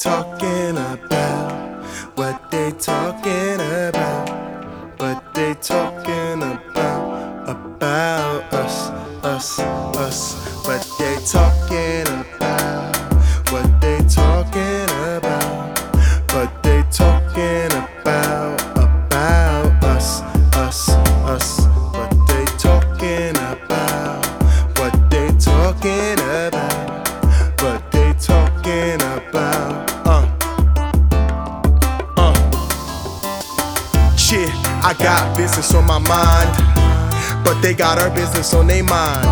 talking about, what they talking about, what they talking about, about us, us, us, what they talking about, what they talking about, what they talking about. Business on my mind, but they got our business on their mind.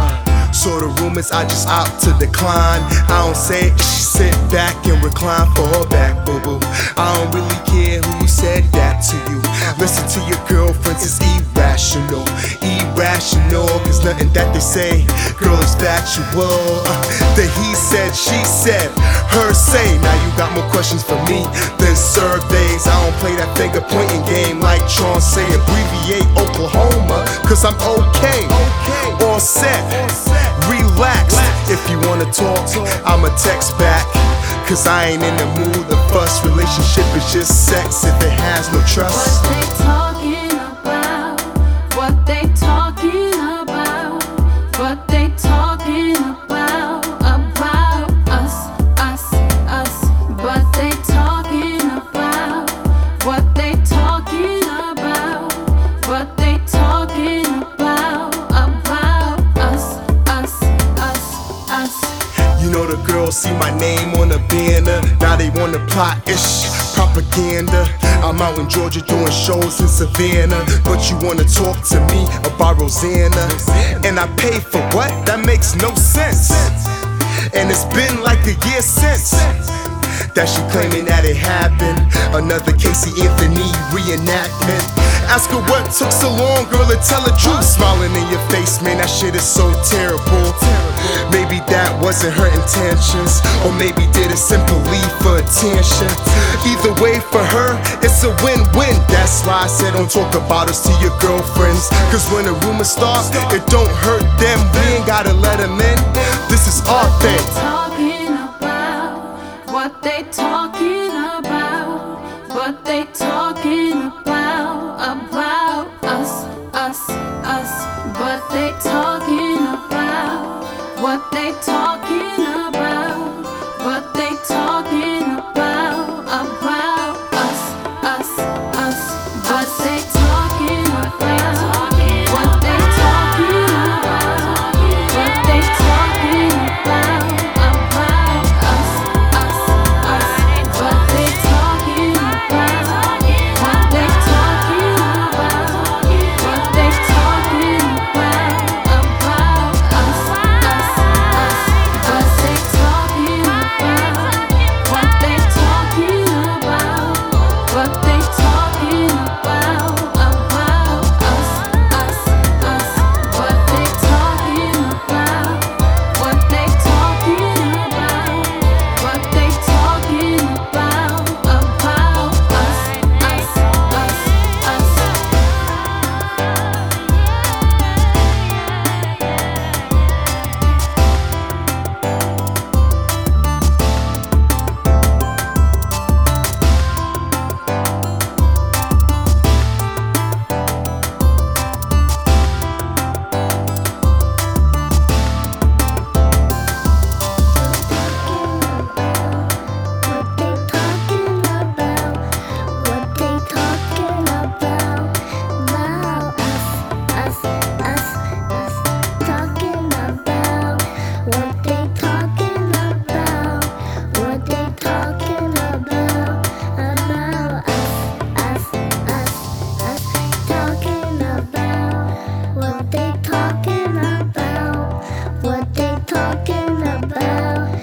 So the rumors I just opt to decline. I don't say it, sit back and recline for her back, boo boo. I don't really care who said that to you. Listen to your girlfriends, it's irrational. Irrational, cause nothing that they say, girl, is factual. Uh, the he said, she said, her say. Now you got more questions for me than surveys. I don't play that finger pointing game like Tron say. Abbreviate Oklahoma, cause I'm okay. All set, relax. If you wanna talk, I'ma text back. Cause I ain't in the mood to fuss. Relationship is just sex if it has no trust. See my name on a banner. Now they wanna plot ish propaganda. I'm out in Georgia doing shows in Savannah. But you wanna talk to me about Rosanna. And I pay for what? That makes no sense. And it's been like a year since. That she claiming that it happened. Another Casey Anthony reenactment. Ask her what took so long, girl, to tell the truth. Smiling in your face, man, that shit is so terrible. Maybe that wasn't her intentions, or maybe did it simply for attention. Either way, for her, it's a win win. That's why I said don't talk about us to your girlfriends. Cause when a rumor starts, it don't hurt them. We ain't gotta let them in. This is our thing. what they talking about. what they talking about.